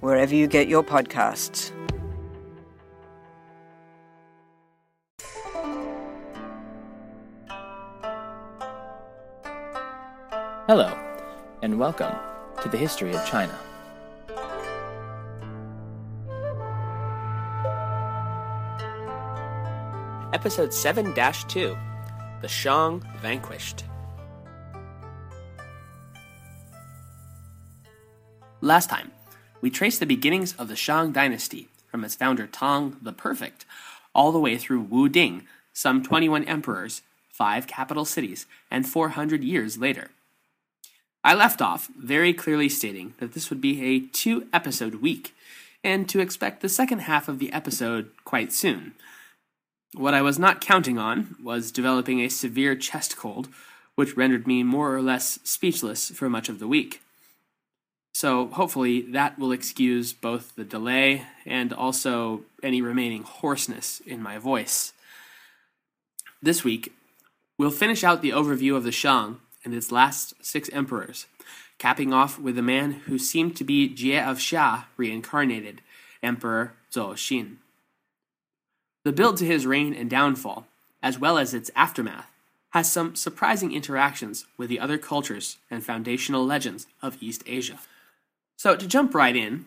wherever you get your podcasts. Hello, and welcome to the History of China. Episode 7 2 The Shang Vanquished. Last time, we trace the beginnings of the Shang dynasty from its founder Tang the Perfect all the way through Wu Ding, some 21 emperors, five capital cities, and 400 years later. I left off very clearly stating that this would be a two episode week, and to expect the second half of the episode quite soon. What I was not counting on was developing a severe chest cold, which rendered me more or less speechless for much of the week. So hopefully that will excuse both the delay and also any remaining hoarseness in my voice. This week, we'll finish out the overview of the Shang and its last six emperors, capping off with the man who seemed to be Jie of Xia reincarnated, Emperor Zhou Xin. The build to his reign and downfall, as well as its aftermath, has some surprising interactions with the other cultures and foundational legends of East Asia. So, to jump right in,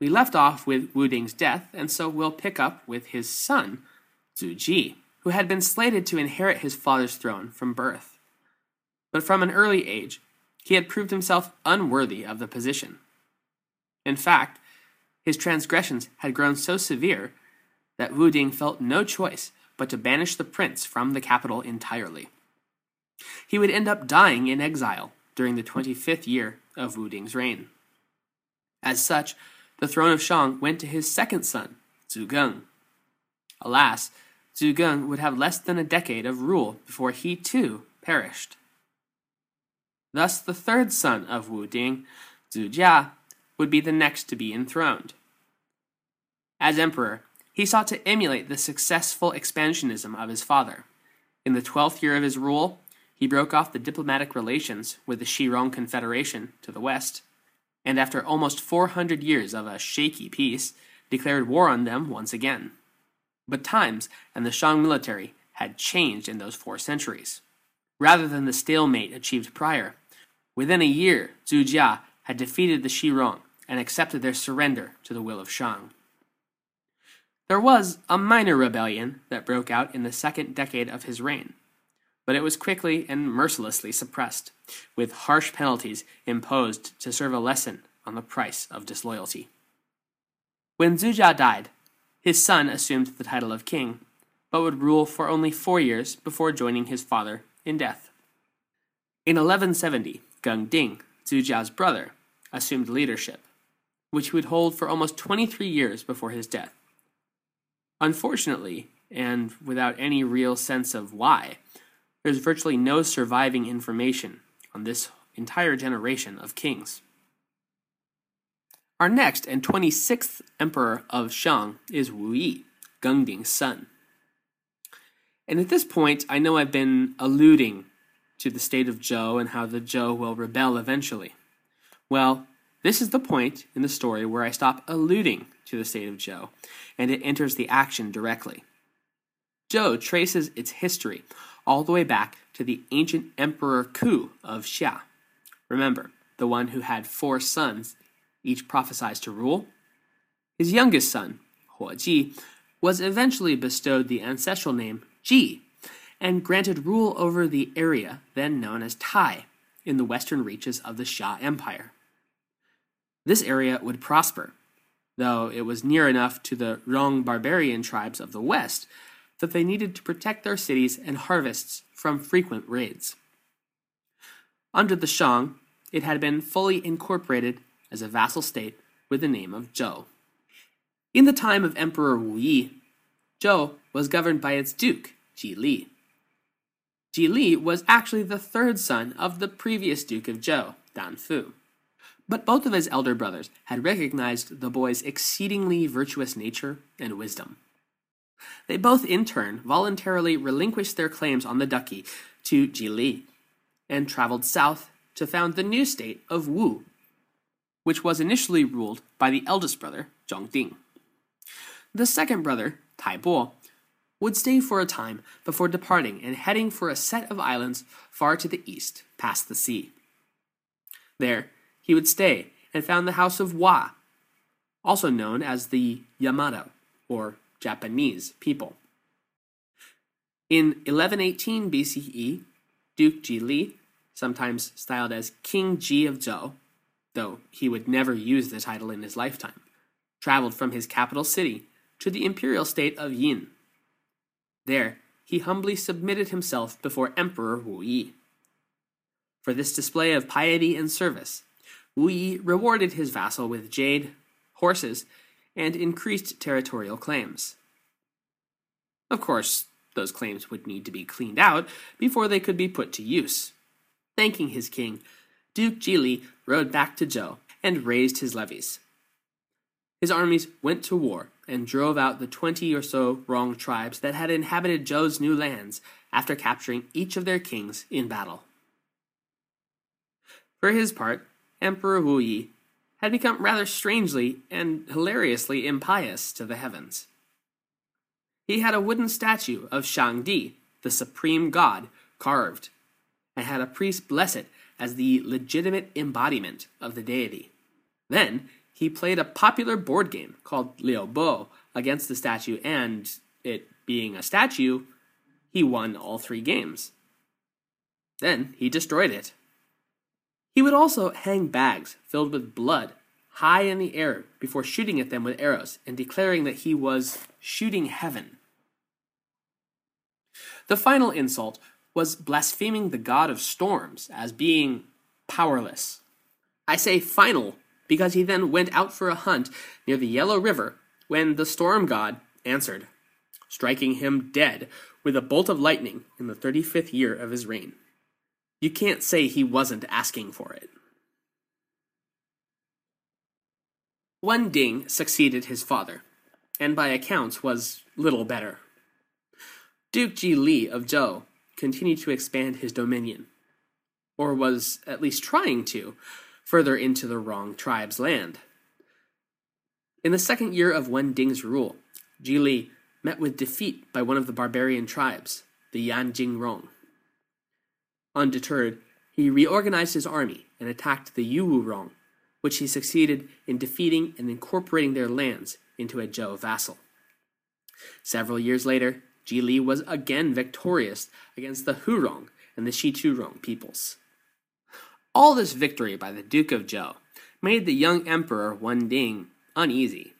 we left off with Wu Ding's death, and so we'll pick up with his son, Zhu Ji, who had been slated to inherit his father's throne from birth. But from an early age, he had proved himself unworthy of the position. In fact, his transgressions had grown so severe that Wu Ding felt no choice but to banish the prince from the capital entirely. He would end up dying in exile during the 25th year of Wu Ding's reign. As such, the throne of Shang went to his second son, Zhu Geng. Alas, Zhu Geng would have less than a decade of rule before he too perished. Thus, the third son of Wu Ding, Zhu Jia, would be the next to be enthroned. As emperor, he sought to emulate the successful expansionism of his father. In the twelfth year of his rule, he broke off the diplomatic relations with the Xirong Confederation to the west and after almost 400 years of a shaky peace, declared war on them once again. But times and the Shang military had changed in those four centuries. Rather than the stalemate achieved prior, within a year, Zhu Jia had defeated the Xirong and accepted their surrender to the will of Shang. There was a minor rebellion that broke out in the second decade of his reign, but it was quickly and mercilessly suppressed, with harsh penalties imposed to serve a lesson on the price of disloyalty. When Zujia died, his son assumed the title of king, but would rule for only four years before joining his father in death. In 1170, Geng Ding, Zujia's brother, assumed leadership, which he would hold for almost 23 years before his death. Unfortunately, and without any real sense of why, there's virtually no surviving information on this entire generation of kings. Our next and 26th emperor of Shang is Wu Yi, Gengding's son. And at this point, I know I've been alluding to the state of Zhou and how the Zhou will rebel eventually. Well, this is the point in the story where I stop alluding to the state of Zhou, and it enters the action directly. Zhou traces its history all the way back to the ancient Emperor Ku of Xia. Remember, the one who had four sons, each prophesied to rule? His youngest son, Hou Ji, was eventually bestowed the ancestral name Ji and granted rule over the area then known as Tai in the western reaches of the Xia Empire. This area would prosper, though it was near enough to the Rong barbarian tribes of the west that they needed to protect their cities and harvests from frequent raids. Under the Shang, it had been fully incorporated as a vassal state with the name of Zhou. In the time of Emperor Wu Yi, Zhou was governed by its duke, Ji Li. Ji Li was actually the third son of the previous Duke of Zhou, Dan Fu. But both of his elder brothers had recognized the boy's exceedingly virtuous nature and wisdom. They both, in turn, voluntarily relinquished their claims on the duchy to Ji Li and traveled south to found the new state of Wu, which was initially ruled by the eldest brother, Zhong Ding. The second brother, Tai Bo, would stay for a time before departing and heading for a set of islands far to the east, past the sea. There, he would stay and found the house of Wa, also known as the Yamato, or Japanese people. In 1118 BCE, Duke Ji Li, sometimes styled as King Ji of Zhou, though he would never use the title in his lifetime, traveled from his capital city to the imperial state of Yin. There, he humbly submitted himself before Emperor Wu Yi. For this display of piety and service, Wu Yi rewarded his vassal with jade, horses, and increased territorial claims. Of course, those claims would need to be cleaned out before they could be put to use. Thanking his king, Duke Jili rode back to Zhou and raised his levies. His armies went to war and drove out the twenty or so Rong tribes that had inhabited Zhou's new lands after capturing each of their kings in battle. For his part, Emperor Wu Yi had become rather strangely and hilariously impious to the heavens. He had a wooden statue of Shang Di, the supreme god, carved, and had a priest bless it as the legitimate embodiment of the deity. Then he played a popular board game called Liu Bo against the statue, and it being a statue, he won all three games. Then he destroyed it. He would also hang bags filled with blood high in the air before shooting at them with arrows and declaring that he was shooting heaven. The final insult was blaspheming the god of storms as being powerless. I say final because he then went out for a hunt near the Yellow River when the storm god answered, striking him dead with a bolt of lightning in the 35th year of his reign. You can't say he wasn't asking for it. Wen Ding succeeded his father, and by accounts was little better. Duke Ji Li of Zhou continued to expand his dominion, or was at least trying to, further into the Rong tribe's land. In the second year of Wen Ding's rule, Ji Li met with defeat by one of the barbarian tribes, the Yanjing Rong. Undeterred, he reorganized his army and attacked the Yuwu Rong, which he succeeded in defeating and incorporating their lands into a Zhou vassal. Several years later, Ji Li was again victorious against the Hurong and the Shiturong peoples. All this victory by the Duke of Zhou made the young emperor Wen Ding uneasy.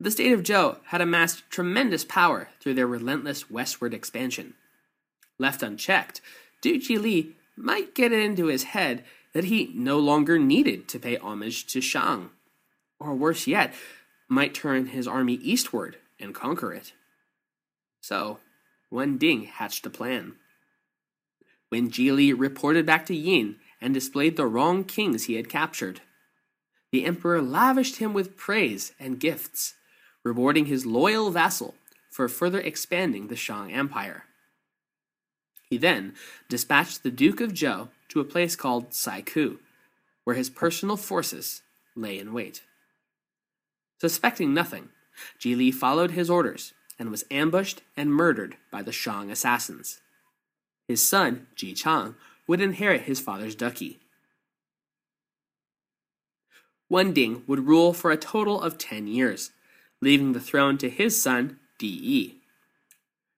The state of Zhou had amassed tremendous power through their relentless westward expansion. Left unchecked, Duke Ji Li might get it into his head that he no longer needed to pay homage to Shang, or worse yet, might turn his army eastward and conquer it. So, Wen Ding hatched a plan. When Ji Li reported back to Yin and displayed the Rong kings he had captured. The emperor lavished him with praise and gifts, rewarding his loyal vassal for further expanding the Shang Empire. He then dispatched the Duke of Zhou to a place called Saiku, where his personal forces lay in wait. Suspecting nothing, Ji Li followed his orders and was ambushed and murdered by the Shang assassins. His son, Ji Chang, would inherit his father's duchy. Wen Ding would rule for a total of ten years, leaving the throne to his son, Di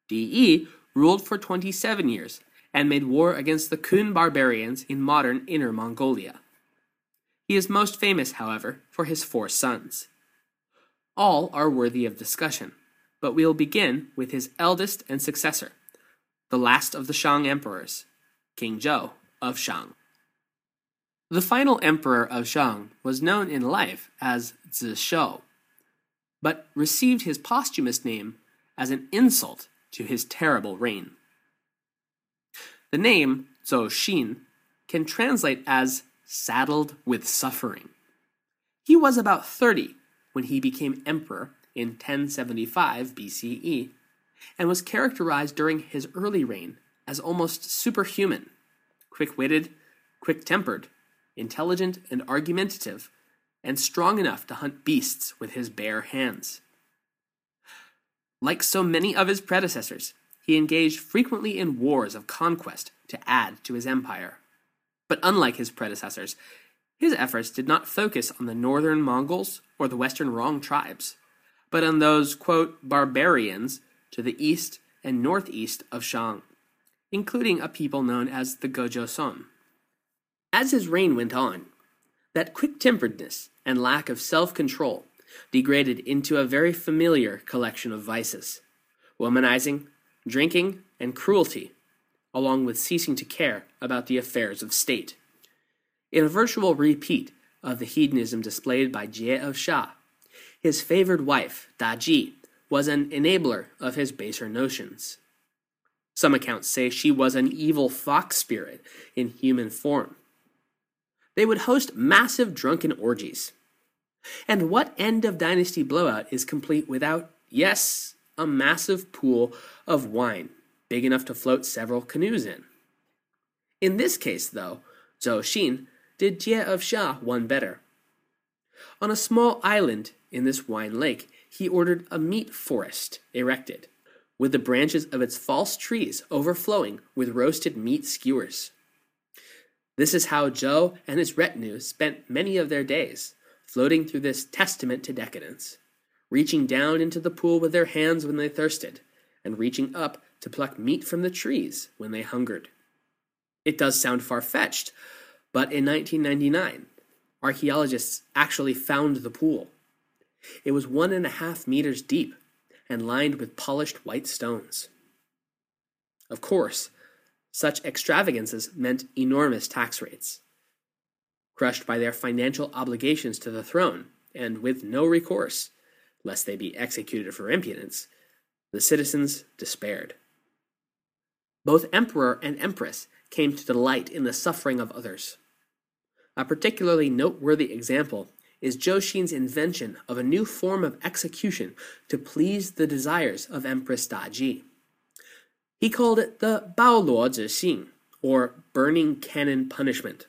Di ruled for 27 years and made war against the Kun barbarians in modern Inner Mongolia. He is most famous, however, for his four sons. All are worthy of discussion, but we'll begin with his eldest and successor, the last of the Shang emperors, King Zhou of Shang. The final emperor of Shang was known in life as Zishou. but received his posthumous name as an insult to his terrible reign. The name Zhou can translate as saddled with suffering. He was about 30 when he became emperor in 1075 BCE and was characterized during his early reign as almost superhuman, quick witted, quick tempered, intelligent and argumentative, and strong enough to hunt beasts with his bare hands. Like so many of his predecessors, he engaged frequently in wars of conquest to add to his empire. But unlike his predecessors, his efforts did not focus on the northern Mongols or the western Rong tribes, but on those, quote, barbarians to the east and northeast of Shang, including a people known as the Gojoseon. As his reign went on, that quick temperedness and lack of self control degraded into a very familiar collection of vices womanizing, drinking, and cruelty, along with ceasing to care about the affairs of state. In a virtual repeat of the hedonism displayed by Jie of Xia, his favored wife, Da Ji, was an enabler of his baser notions. Some accounts say she was an evil fox spirit in human form. They would host massive drunken orgies. And what end of dynasty blowout is complete without, yes, a massive pool of wine big enough to float several canoes in? In this case, though, Zhou Xin did Jie of Xia one better. On a small island in this wine lake, he ordered a meat forest erected, with the branches of its false trees overflowing with roasted meat skewers. This is how Zhou and his retinue spent many of their days, floating through this testament to decadence, reaching down into the pool with their hands when they thirsted, and reaching up to pluck meat from the trees when they hungered. It does sound far fetched, but in 1999, archaeologists actually found the pool it was one and a half meters deep and lined with polished white stones. Of course, such extravagances meant enormous tax rates. Crushed by their financial obligations to the throne, and with no recourse, lest they be executed for impudence, the citizens despaired. Both emperor and empress came to delight in the suffering of others. A particularly noteworthy example is Zhou Xin's invention of a new form of execution to please the desires of Empress Daji. He called it the Bao Luo Zixing, or burning cannon punishment.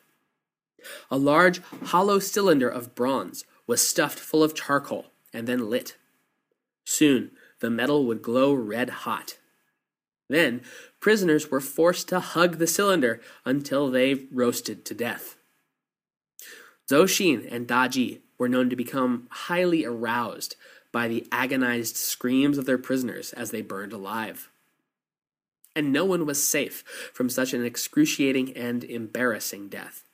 A large hollow cylinder of bronze was stuffed full of charcoal and then lit. Soon the metal would glow red hot. Then prisoners were forced to hug the cylinder until they roasted to death. Zhou Xin and Daji were known to become highly aroused by the agonized screams of their prisoners as they burned alive. And no one was safe from such an excruciating and embarrassing death.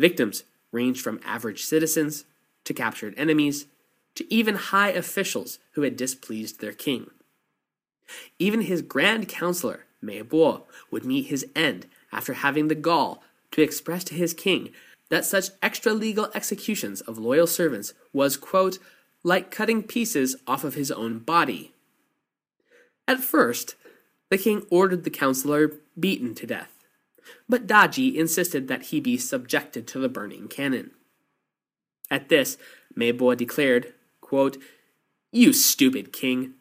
Victims ranged from average citizens to captured enemies to even high officials who had displeased their king. Even his grand counselor, Mei Bo, would meet his end after having the gall to express to his king that such extra legal executions of loyal servants was, quote, like cutting pieces off of his own body. At first, the king ordered the counselor beaten to death, but Daji insisted that he be subjected to the burning cannon. At this, Meibo declared, quote, You stupid king!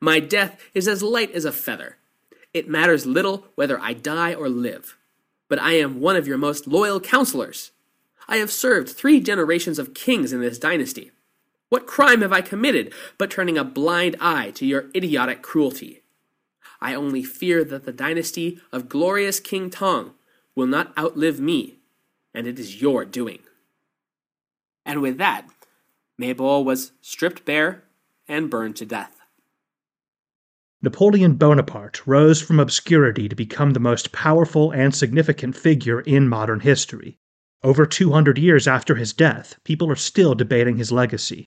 My death is as light as a feather. It matters little whether I die or live, but I am one of your most loyal counselors. I have served three generations of kings in this dynasty. What crime have I committed but turning a blind eye to your idiotic cruelty? I only fear that the dynasty of glorious King Tong will not outlive me, and it is your doing. And with that, Mei Bo was stripped bare and burned to death. Napoleon Bonaparte rose from obscurity to become the most powerful and significant figure in modern history. Over 200 years after his death, people are still debating his legacy.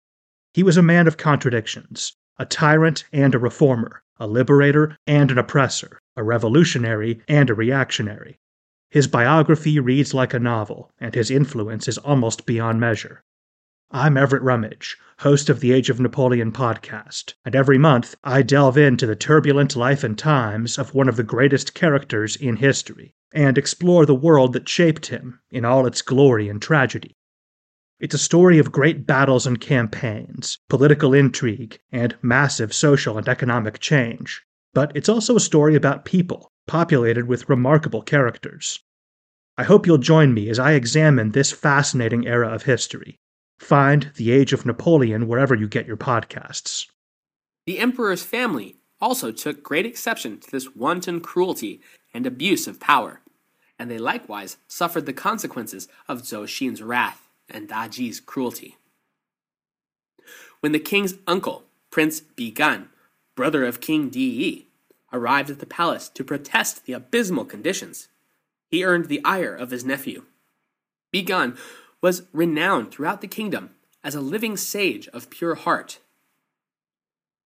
He was a man of contradictions, a tyrant and a reformer, a liberator and an oppressor, a revolutionary and a reactionary. His biography reads like a novel, and his influence is almost beyond measure. I'm Everett Rummage, host of the Age of Napoleon podcast, and every month I delve into the turbulent life and times of one of the greatest characters in history and explore the world that shaped him in all its glory and tragedy. It's a story of great battles and campaigns, political intrigue, and massive social and economic change. But it's also a story about people, populated with remarkable characters. I hope you'll join me as I examine this fascinating era of history. Find The Age of Napoleon wherever you get your podcasts. The emperor's family also took great exception to this wanton cruelty and abuse of power, and they likewise suffered the consequences of Zhou Xin's wrath and Daji's cruelty. When the king's uncle, Prince Bigan, brother of King Di, arrived at the palace to protest the abysmal conditions, he earned the ire of his nephew. Bigan was renowned throughout the kingdom as a living sage of pure heart.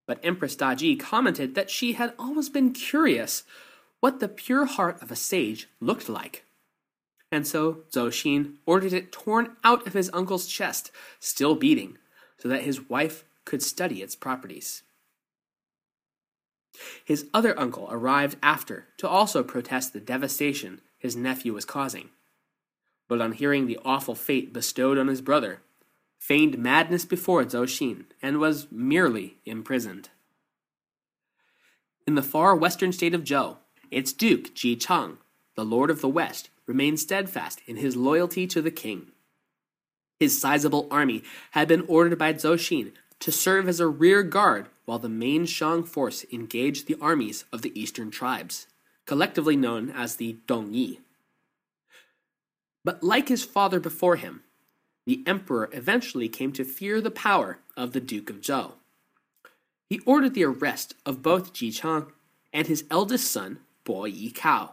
But Empress Daji commented that she had always been curious what the pure heart of a sage looked like and so Zhou Xin ordered it torn out of his uncle's chest, still beating, so that his wife could study its properties. His other uncle arrived after to also protest the devastation his nephew was causing. But on hearing the awful fate bestowed on his brother, feigned madness before Zhou Xin and was merely imprisoned. In the far western state of Zhou, its duke Ji Chang, the lord of the west, remained steadfast in his loyalty to the king. His sizable army had been ordered by Zhou Xin to serve as a rear guard while the main Shang force engaged the armies of the eastern tribes, collectively known as the Dongyi. But like his father before him, the emperor eventually came to fear the power of the Duke of Zhou. He ordered the arrest of both Ji Chang and his eldest son, Bo Yikao.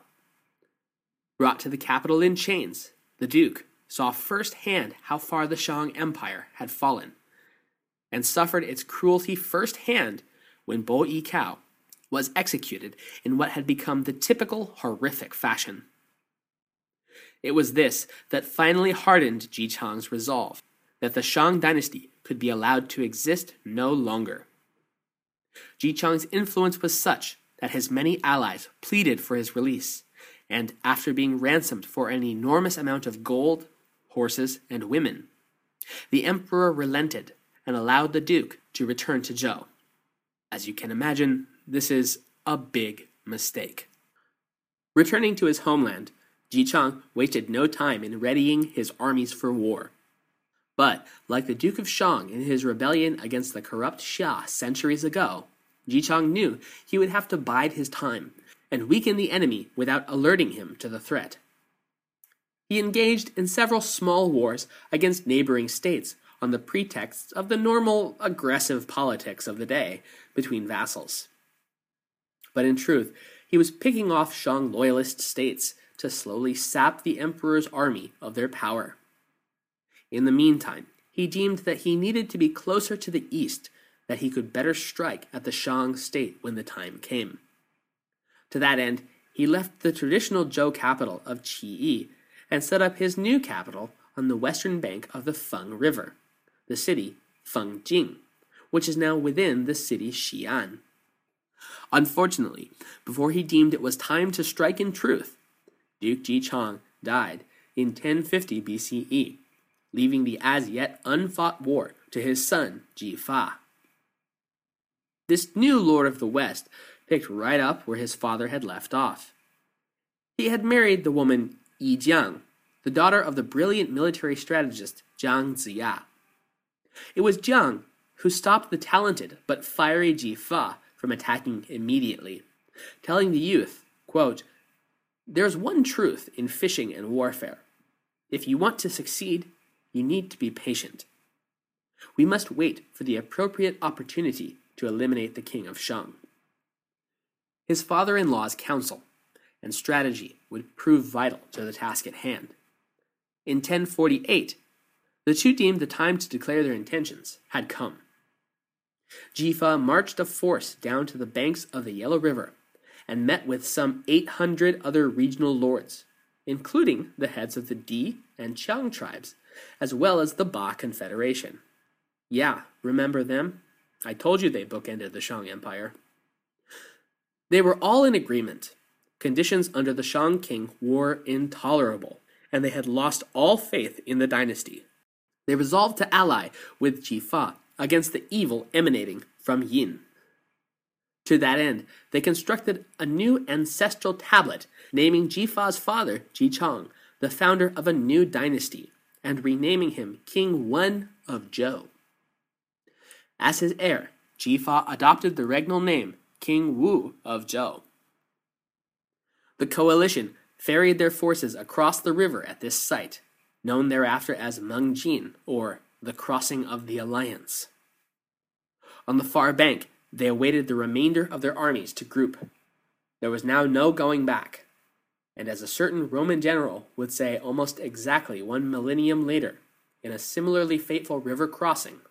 Brought to the capital in chains, the Duke saw firsthand how far the Shang Empire had fallen, and suffered its cruelty firsthand when Bo Yikao was executed in what had become the typical horrific fashion. It was this that finally hardened Ji Chang's resolve that the Shang dynasty could be allowed to exist no longer. Ji Chang's influence was such that his many allies pleaded for his release, and after being ransomed for an enormous amount of gold, horses, and women, the emperor relented and allowed the duke to return to Zhou. As you can imagine, this is a big mistake. Returning to his homeland, Ji Chang wasted no time in readying his armies for war. But, like the Duke of Shang in his rebellion against the corrupt Xia centuries ago, Ji Chang knew he would have to bide his time and weaken the enemy without alerting him to the threat. He engaged in several small wars against neighboring states on the pretexts of the normal aggressive politics of the day between vassals. But in truth, he was picking off Shang loyalist states to slowly sap the emperor's army of their power. In the meantime, he deemed that he needed to be closer to the east, that he could better strike at the Shang state when the time came. To that end, he left the traditional Zhou capital of Qi and set up his new capital on the western bank of the Feng River, the city Fengjing, which is now within the city Xi'an. Unfortunately, before he deemed it was time to strike in truth, Duke Ji Chang died in 1050 BCE, leaving the as yet unfought war to his son Ji Fa. This new lord of the West picked right up where his father had left off. He had married the woman Yi Jiang, the daughter of the brilliant military strategist Jiang Ziya. It was Jiang who stopped the talented but fiery Ji Fa from attacking immediately, telling the youth, quote, There's one truth in fishing and warfare. If you want to succeed, you need to be patient. We must wait for the appropriate opportunity to eliminate the king of Shang. His father in law's counsel and strategy would prove vital to the task at hand. In 1048, the two deemed the time to declare their intentions had come. Jifa marched a force down to the banks of the Yellow River and met with some 800 other regional lords, including the heads of the Di and Qiang tribes as well as the Ba Confederation. Yeah, remember them? I told you they bookended the Shang Empire. They were all in agreement. Conditions under the Shang king were intolerable, and they had lost all faith in the dynasty. They resolved to ally with Ji Fa against the evil emanating from Yin. To that end, they constructed a new ancestral tablet naming Ji Fa's father, Ji Chang, the founder of a new dynasty, and renaming him King Wen of Zhou. As his heir, Ji Fa adopted the regnal name King Wu of Zhou. The coalition ferried their forces across the river at this site, known thereafter as Mengjin, or the Crossing of the Alliance. On the far bank, they awaited the remainder of their armies to group. There was now no going back, and as a certain Roman general would say almost exactly one millennium later, in a similarly fateful river crossing,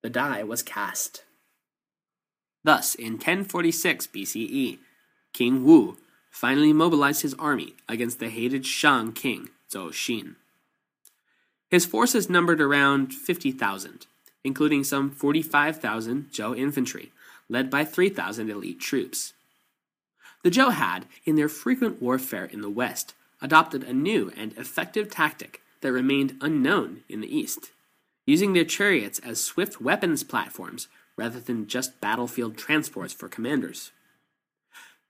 the die was cast. Thus, in 1046 BCE, King Wu finally mobilized his army against the hated Shang king Zhou Xin. His forces numbered around 50,000, including some 45,000 Zhou infantry, led by 3,000 elite troops. The Zhou had, in their frequent warfare in the west, adopted a new and effective tactic that remained unknown in the east, using their chariots as swift weapons platforms rather than just battlefield transports for commanders.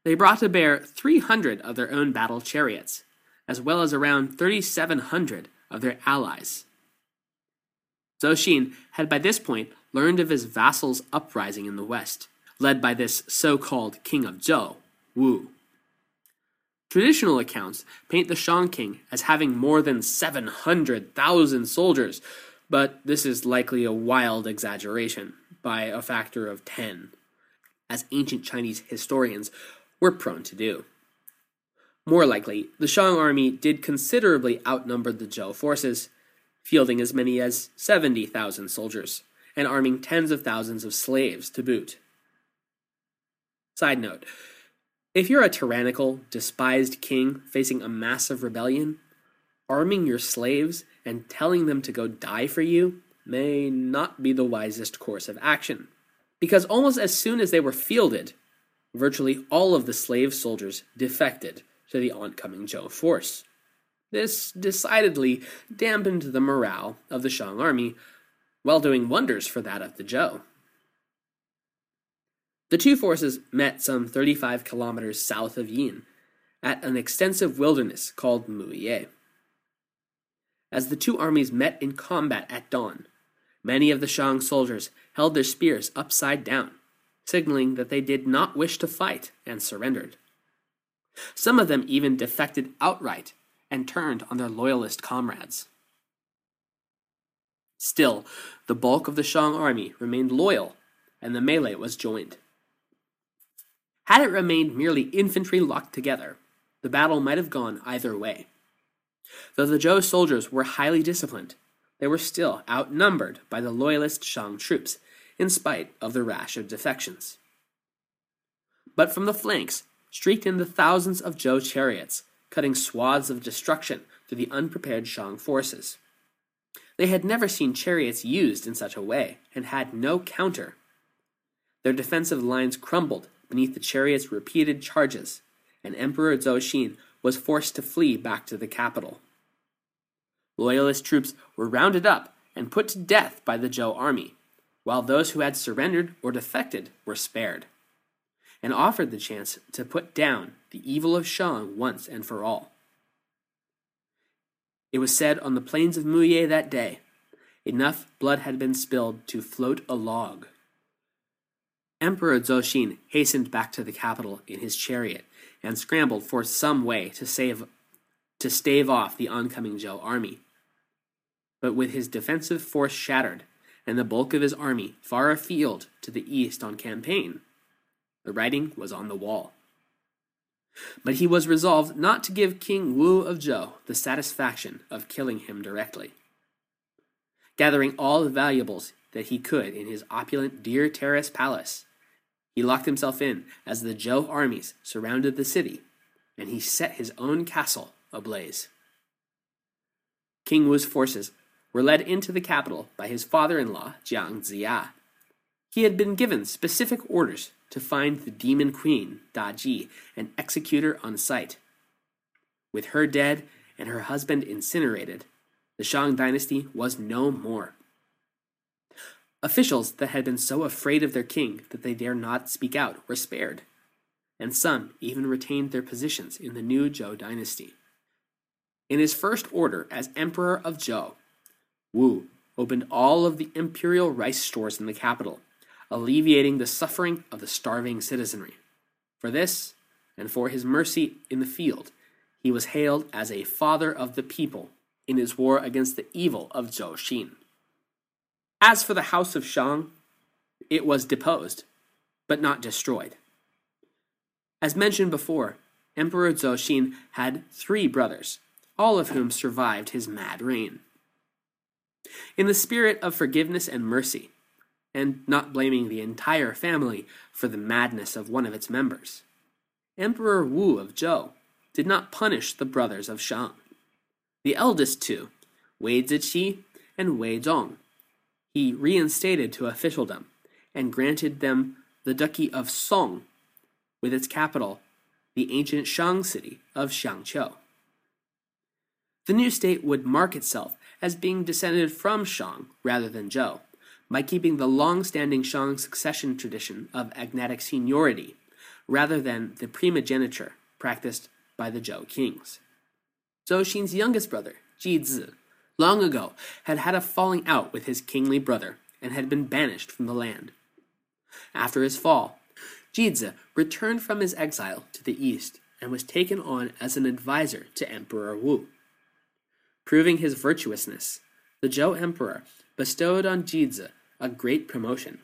They brought to bear 300 of their own battle chariots, as well as around 3,700 of their allies. Zhou Xin had by this point learned of his vassal's uprising in the west, led by this so called King of Zhou, Wu. Traditional accounts paint the Shang king as having more than 700,000 soldiers, but this is likely a wild exaggeration by a factor of 10, as ancient Chinese historians were prone to do. More likely, the Shang army did considerably outnumber the Zhou forces, fielding as many as 70,000 soldiers and arming tens of thousands of slaves to boot. Side note if you're a tyrannical, despised king facing a massive rebellion, arming your slaves and telling them to go die for you may not be the wisest course of action. Because almost as soon as they were fielded, virtually all of the slave soldiers defected to the oncoming Zhou force. This decidedly dampened the morale of the Shang army, while doing wonders for that of the Zhou. The two forces met some 35 kilometers south of Yin, at an extensive wilderness called Muye. As the two armies met in combat at dawn, many of the Shang soldiers held their spears upside down, signaling that they did not wish to fight and surrendered. Some of them even defected outright and turned on their loyalist comrades. Still, the bulk of the Shang army remained loyal, and the melee was joined. Had it remained merely infantry locked together, the battle might have gone either way. Though the Zhou soldiers were highly disciplined, they were still outnumbered by the loyalist Shang troops, in spite of the rash of defections. But from the flanks streaked in the thousands of Zhou chariots, cutting swaths of destruction through the unprepared Shang forces. They had never seen chariots used in such a way, and had no counter. Their defensive lines crumbled beneath the chariot's repeated charges, and Emperor Zhou Xin was forced to flee back to the capital. Loyalist troops were rounded up and put to death by the Zhou army, while those who had surrendered or defected were spared, and offered the chance to put down the evil of Shang once and for all. It was said on the plains of Muye that day, enough blood had been spilled to float a log. Emperor Zhou hastened back to the capital in his chariot and scrambled for some way to save to stave off the oncoming Zhou army. But with his defensive force shattered and the bulk of his army far afield to the east on campaign, the writing was on the wall. But he was resolved not to give King Wu of Zhou the satisfaction of killing him directly. Gathering all the valuables that he could in his opulent Deer Terrace palace, he locked himself in as the Zhou armies surrounded the city, and he set his own castle ablaze. King Wu's forces were led into the capital by his father in law, Jiang Ziya. He had been given specific orders to find the demon queen, Da Ji, and execute her on sight. With her dead and her husband incinerated, the Shang dynasty was no more. Officials that had been so afraid of their king that they dare not speak out were spared, and some even retained their positions in the new Zhou dynasty. In his first order as Emperor of Zhou, Wu opened all of the imperial rice stores in the capital, alleviating the suffering of the starving citizenry. For this, and for his mercy in the field, he was hailed as a father of the people in his war against the evil of Zhou Xin. As for the house of Shang, it was deposed, but not destroyed. As mentioned before, Emperor Zhou Xin had three brothers, all of whom survived his mad reign. In the spirit of forgiveness and mercy, and not blaming the entire family for the madness of one of its members, Emperor Wu of Zhou did not punish the brothers of Shang. The eldest two, Wei Ziqi and Wei Zong, he reinstated to officialdom and granted them the duchy of Song, with its capital, the ancient Shang city of Shangqiu. The new state would mark itself as being descended from Shang rather than Zhou, by keeping the long standing Shang succession tradition of agnatic seniority rather than the primogeniture practiced by the Zhou kings. Zhou Xin's youngest brother, Ji long ago had had a falling out with his kingly brother and had been banished from the land. After his fall, Ji returned from his exile to the east and was taken on as an adviser to Emperor Wu. Proving his virtuousness, the Zhou emperor bestowed on Ji a great promotion.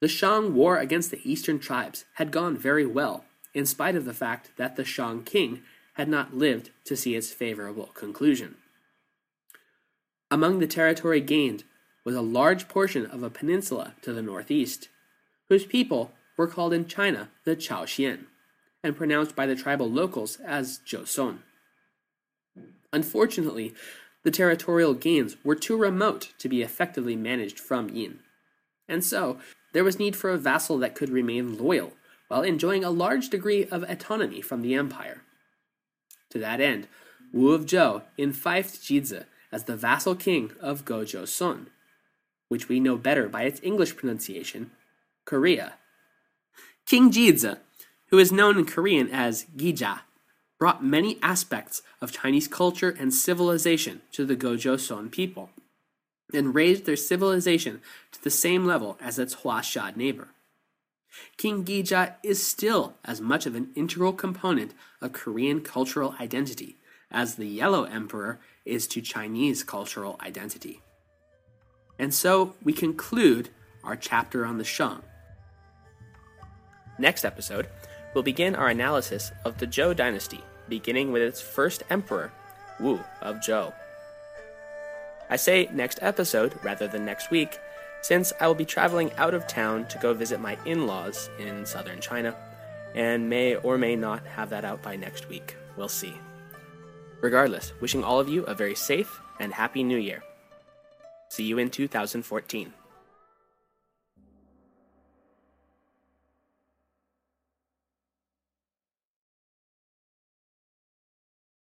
The Shang war against the eastern tribes had gone very well, in spite of the fact that the Shang king had not lived to see its favorable conclusion. Among the territory gained was a large portion of a peninsula to the northeast, whose people were called in China the Chaoxian, and pronounced by the tribal locals as Joseon. Unfortunately, the territorial gains were too remote to be effectively managed from Yin, and so there was need for a vassal that could remain loyal while enjoying a large degree of autonomy from the empire. To that end, Wu of Zhou enfeoffed Jizi as the vassal king of Gojoseon, which we know better by its English pronunciation, Korea. King Jizi, who is known in Korean as Gija, brought many aspects of Chinese culture and civilization to the Gojoseon people, and raised their civilization to the same level as its Huashan neighbor. King Gija is still as much of an integral component of Korean cultural identity as the Yellow Emperor is to Chinese cultural identity. And so we conclude our chapter on the Shang. Next episode, we'll begin our analysis of the Zhou dynasty, beginning with its first emperor, Wu of Zhou. I say next episode rather than next week since I will be traveling out of town to go visit my in laws in southern China, and may or may not have that out by next week. We'll see. Regardless, wishing all of you a very safe and happy new year. See you in 2014.